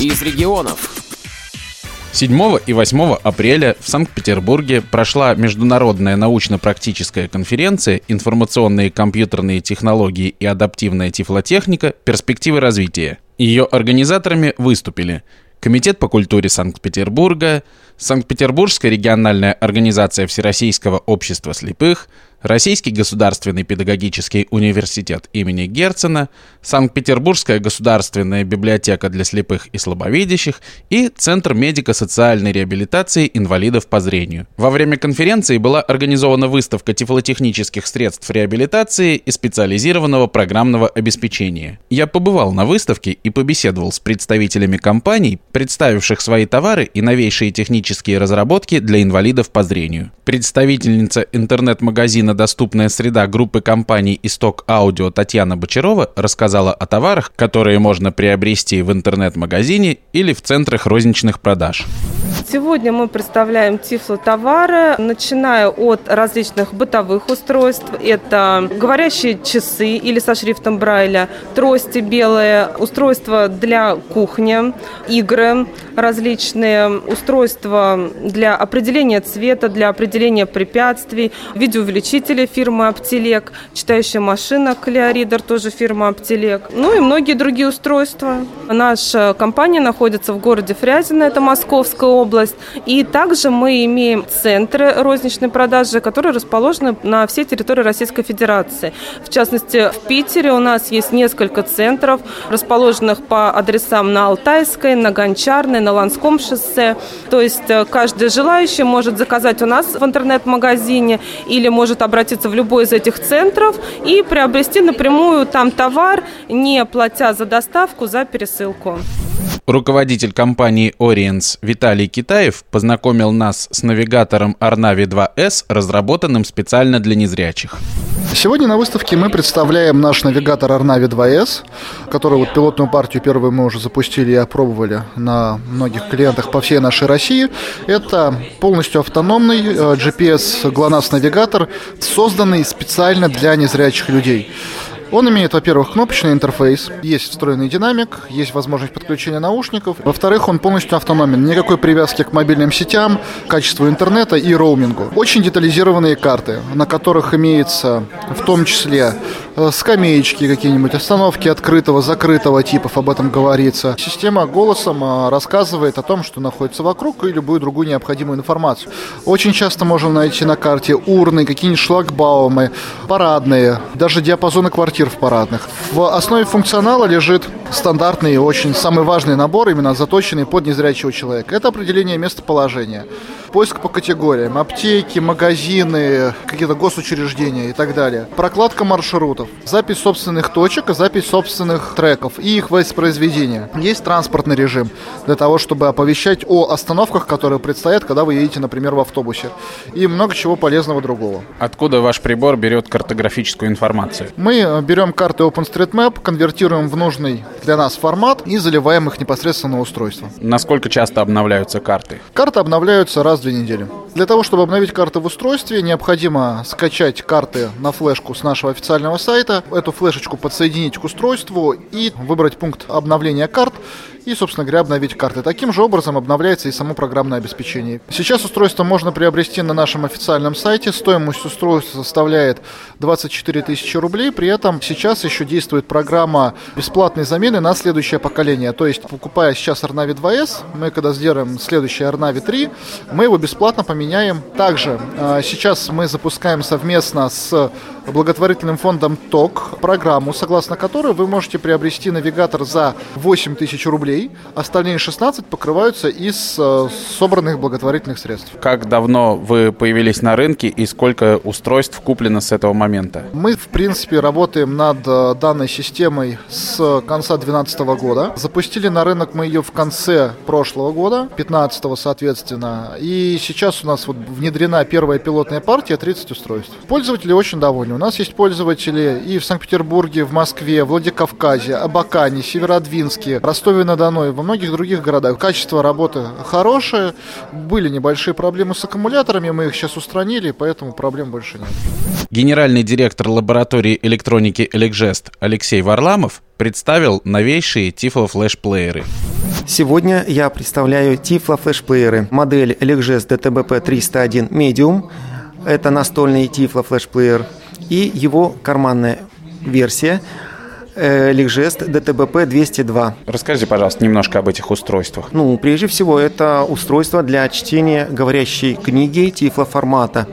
из регионов. 7 и 8 апреля в Санкт-Петербурге прошла международная научно-практическая конференция «Информационные компьютерные технологии и адаптивная тифлотехника. Перспективы развития». Ее организаторами выступили Комитет по культуре Санкт-Петербурга, Санкт-Петербургская региональная организация Всероссийского общества слепых, Российский государственный педагогический университет имени Герцена, Санкт-Петербургская государственная библиотека для слепых и слабовидящих и Центр медико-социальной реабилитации инвалидов по зрению. Во время конференции была организована выставка тифлотехнических средств реабилитации и специализированного программного обеспечения. Я побывал на выставке и побеседовал с представителями компаний, представивших свои товары и новейшие технические разработки для инвалидов по зрению. Представительница интернет-магазина «Доступная среда» группы компаний «Исток Аудио» Татьяна Бочарова рассказала о товарах, которые можно приобрести в интернет-магазине или в центрах розничных продаж. Сегодня мы представляем тифлотовары, начиная от различных бытовых устройств. Это говорящие часы или со шрифтом Брайля, трости белые, устройства для кухни, игры различные, устройства для определения цвета, для определения препятствий, видеоувеличители фирмы Аптелек, читающая машина Клеоридер, тоже фирма Аптелек, ну и многие другие устройства. Наша компания находится в городе Фрязино, это Московская область область. И также мы имеем центры розничной продажи, которые расположены на всей территории Российской Федерации. В частности, в Питере у нас есть несколько центров, расположенных по адресам на Алтайской, на Гончарной, на Ланском шоссе. То есть э, каждый желающий может заказать у нас в интернет-магазине или может обратиться в любой из этих центров и приобрести напрямую там товар, не платя за доставку, за пересылку. Руководитель компании Oriens Виталий Китаев познакомил нас с навигатором Arnavi 2S, разработанным специально для незрячих. Сегодня на выставке мы представляем наш навигатор Arnavi 2S, который вот пилотную партию первую мы уже запустили и опробовали на многих клиентах по всей нашей России. Это полностью автономный э, GPS GLONASS навигатор, созданный специально для незрячих людей. Он имеет, во-первых, кнопочный интерфейс, есть встроенный динамик, есть возможность подключения наушников. Во-вторых, он полностью автономен, никакой привязки к мобильным сетям, качеству интернета и роумингу. Очень детализированные карты, на которых имеется в том числе скамеечки какие-нибудь, остановки открытого, закрытого типов, об этом говорится. Система голосом э, рассказывает о том, что находится вокруг и любую другую необходимую информацию. Очень часто можно найти на карте урны, какие-нибудь шлагбаумы, парадные, даже диапазоны квартир в парадных. В основе функционала лежит стандартный очень самый важный набор, именно заточенный под незрячего человека. Это определение местоположения поиск по категориям, аптеки, магазины, какие-то госучреждения и так далее. Прокладка маршрутов, запись собственных точек, запись собственных треков и их воспроизведение. Есть транспортный режим для того, чтобы оповещать о остановках, которые предстоят, когда вы едете, например, в автобусе. И много чего полезного другого. Откуда ваш прибор берет картографическую информацию? Мы э, берем карты OpenStreetMap, конвертируем в нужный для нас формат и заливаем их непосредственно на устройство. Насколько часто обновляются карты? Карты обновляются раз в две недели. Для того, чтобы обновить карты в устройстве, необходимо скачать карты на флешку с нашего официального сайта, эту флешечку подсоединить к устройству и выбрать пункт обновления карт и, собственно говоря, обновить карты. Таким же образом обновляется и само программное обеспечение. Сейчас устройство можно приобрести на нашем официальном сайте. Стоимость устройства составляет 24 тысячи рублей. При этом сейчас еще действует программа бесплатной замены на следующее поколение. То есть, покупая сейчас Arnavi 2S, мы когда сделаем следующий Arnavi 3, мы его бесплатно поменяем. Также а, сейчас мы запускаем совместно с благотворительным фондом ТОК программу, согласно которой вы можете приобрести навигатор за 8 тысяч рублей, остальные 16 покрываются из э, собранных благотворительных средств. Как давно вы появились на рынке и сколько устройств куплено с этого момента? Мы, в принципе, работаем над э, данной системой с конца 2012 года. Запустили на рынок мы ее в конце прошлого года, 15 соответственно, и сейчас у нас вот внедрена первая пилотная партия, 30 устройств. Пользователи очень довольны. У нас есть пользователи и в Санкт-Петербурге, в Москве, в Владикавказе, Абакане, Северодвинске, Ростове-на-Дону и во многих других городах. Качество работы хорошее. Были небольшие проблемы с аккумуляторами, мы их сейчас устранили, поэтому проблем больше нет. Генеральный директор лаборатории электроники «Элекжест» Алексей Варламов представил новейшие Tiflo флеш-плееры. Сегодня я представляю Tiflo флешплееры. Модель LGS DTBP 301 Medium. Это настольный Tiflo флешплеер. И его карманная версия Лигжест DTBP 202. Расскажите, пожалуйста, немножко об этих устройствах. Ну, прежде всего, это устройство для чтения говорящей книги тифлоформата.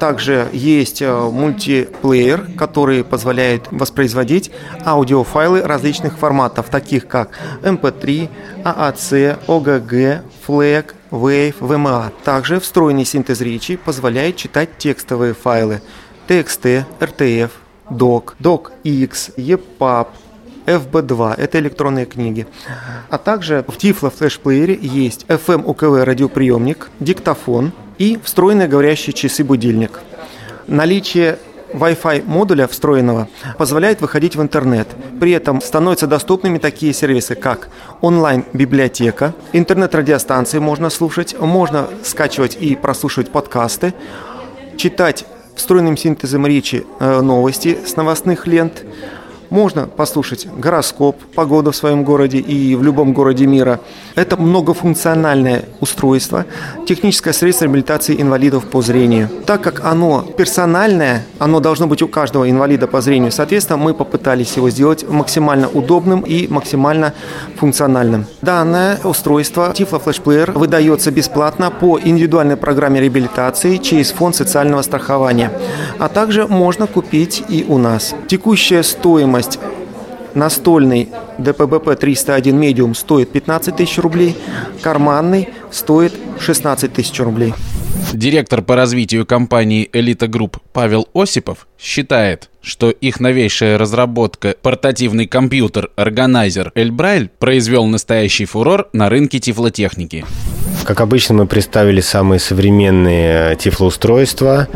Также есть э, мультиплеер, который позволяет воспроизводить аудиофайлы различных форматов, таких как MP3, AAC, OGG, FLAC, Wave, VMA. Также встроенный синтез речи позволяет читать текстовые файлы TXT, RTF, DOC, DOCX, EPUB, FB2 – это электронные книги. А также в Tiflo флешплеере есть FM UKV радиоприемник, диктофон и встроенные говорящие часы-будильник. Наличие Wi-Fi модуля встроенного позволяет выходить в интернет. При этом становятся доступными такие сервисы, как онлайн-библиотека, интернет-радиостанции можно слушать, можно скачивать и прослушивать подкасты, читать встроенным синтезом речи э, новости с новостных лент. Можно послушать гороскоп, погоду в своем городе и в любом городе мира. Это многофункциональное устройство, техническое средство реабилитации инвалидов по зрению. Так как оно персональное, оно должно быть у каждого инвалида по зрению, соответственно, мы попытались его сделать максимально удобным и максимально функциональным. Данное устройство Tiflo Flash Player выдается бесплатно по индивидуальной программе реабилитации через фонд социального страхования. А также можно купить и у нас. Текущая стоимость Настольный ДПБП 301 Medium стоит 15 тысяч рублей, карманный стоит 16 тысяч рублей. Директор по развитию компании «Элита Групп» Павел Осипов считает, что их новейшая разработка портативный компьютер органайзер Эльбрайль произвел настоящий фурор на рынке тифлотехники. Как обычно, мы представили самые современные тифлоустройства,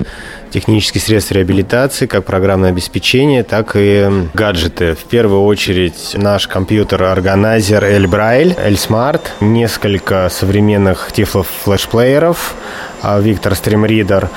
технические средства реабилитации, как программное обеспечение, так и гаджеты. В первую очередь наш компьютер органайзер L Braille, L Smart, несколько современных тифло-флешплееров, Victor Stream Reader.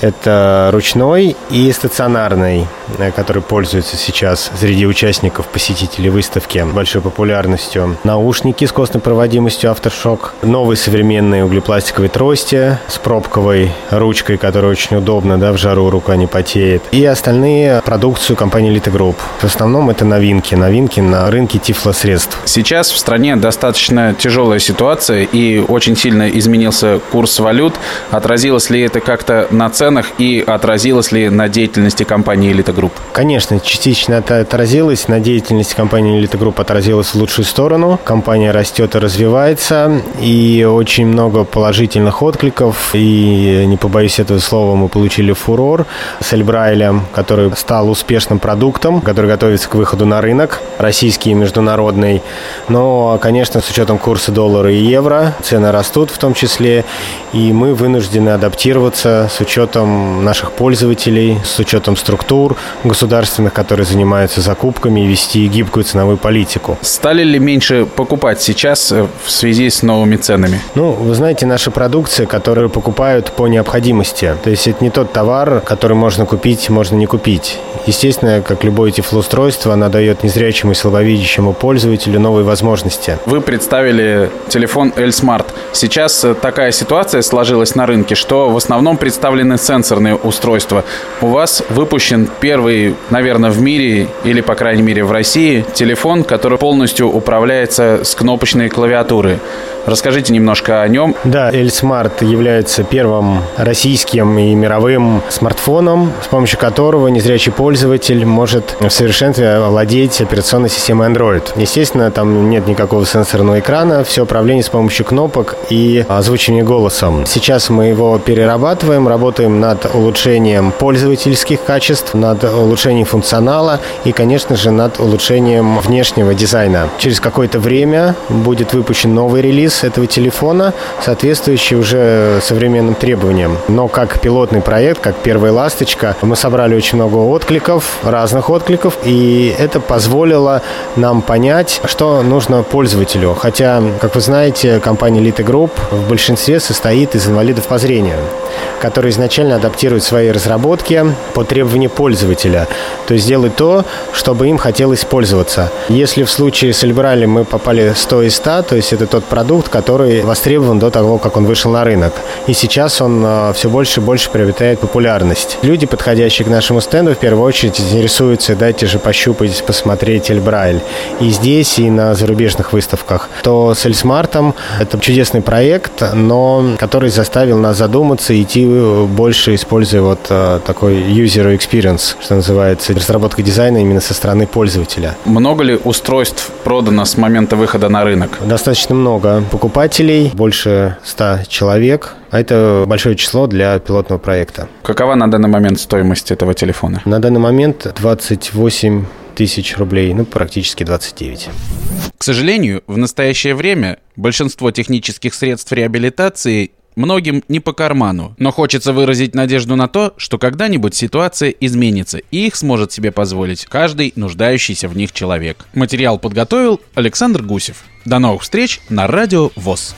Это ручной и стационарный, э, который пользуется сейчас среди участников, посетителей выставки большой популярностью. Наушники с костной проводимостью Aftershock. Новые современные углепластиковые трости с пробковой ручкой, которая очень удобна, да, в жару рука не потеет. И остальные продукцию компании Elite Group. В основном это новинки. Новинки на рынке тифлосредств. Сейчас в стране достаточно тяжелая ситуация и очень сильно изменился курс валют. Отразилось ли это как-то на ценах и отразилось ли на деятельности компании «Элита Групп»? Конечно, частично это отразилось. На деятельности компании «Элита Групп» отразилось в лучшую сторону. Компания растет и развивается, и очень много положительных откликов. И, не побоюсь этого слова, мы получили фурор с Эльбрайлем, который стал успешным продуктом, который готовится к выходу на рынок, российский и международный. Но, конечно, с учетом курса доллара и евро, цены растут в том числе, и мы вынуждены адаптироваться с учетом наших пользователей, с учетом структур государственных, которые занимаются закупками и вести гибкую ценовую политику. Стали ли меньше покупать сейчас э, в связи с новыми ценами? Ну, вы знаете, наша продукция, которую покупают по необходимости. То есть это не тот товар, который можно купить, можно не купить. Естественно, как любое тифлоустройство, она дает незрячему и слабовидящему пользователю новые возможности. Вы представили телефон L-Smart. Сейчас э, такая ситуация сложилась на рынке, что в основном представлены сенсорные устройства. У вас выпущен первый, наверное, в мире или, по крайней мере, в России телефон, который полностью управляется с кнопочной клавиатуры. Расскажите немножко о нем. Да, L-Smart является первым российским и мировым смартфоном, с помощью которого незрячий пользователь может в совершенстве владеть операционной системой Android. Естественно, там нет никакого сенсорного экрана, все управление с помощью кнопок и озвучивания голосом. Сейчас мы его перерабатываем, работаем над улучшением пользовательских качеств, над улучшением функционала и, конечно же, над улучшением внешнего дизайна. Через какое-то время будет выпущен новый релиз, этого телефона, соответствующий уже современным требованиям. Но как пилотный проект, как первая ласточка, мы собрали очень много откликов, разных откликов, и это позволило нам понять, что нужно пользователю. Хотя, как вы знаете, компания Elite Group в большинстве состоит из инвалидов по зрению которые изначально адаптируют свои разработки по требованию пользователя. То есть делают то, чтобы им хотелось пользоваться. Если в случае с Эльбралем мы попали 100 из 100, то есть это тот продукт, который востребован до того, как он вышел на рынок. И сейчас он э, все больше и больше приобретает популярность. Люди, подходящие к нашему стенду, в первую очередь интересуются, дайте же пощупать, посмотреть Эльбрайль. И здесь, и на зарубежных выставках. То с Эльсмартом это чудесный проект, но который заставил нас задуматься, идти больше используя вот э, такой user experience, что называется, разработка дизайна именно со стороны пользователя. Много ли устройств продано с момента выхода на рынок? Достаточно много покупателей, больше 100 человек. А это большое число для пилотного проекта. Какова на данный момент стоимость этого телефона? На данный момент 28 тысяч рублей, ну, практически 29. К сожалению, в настоящее время большинство технических средств реабилитации многим не по карману, но хочется выразить надежду на то, что когда-нибудь ситуация изменится, и их сможет себе позволить каждый нуждающийся в них человек. Материал подготовил Александр Гусев. До новых встреч на Радио ВОЗ.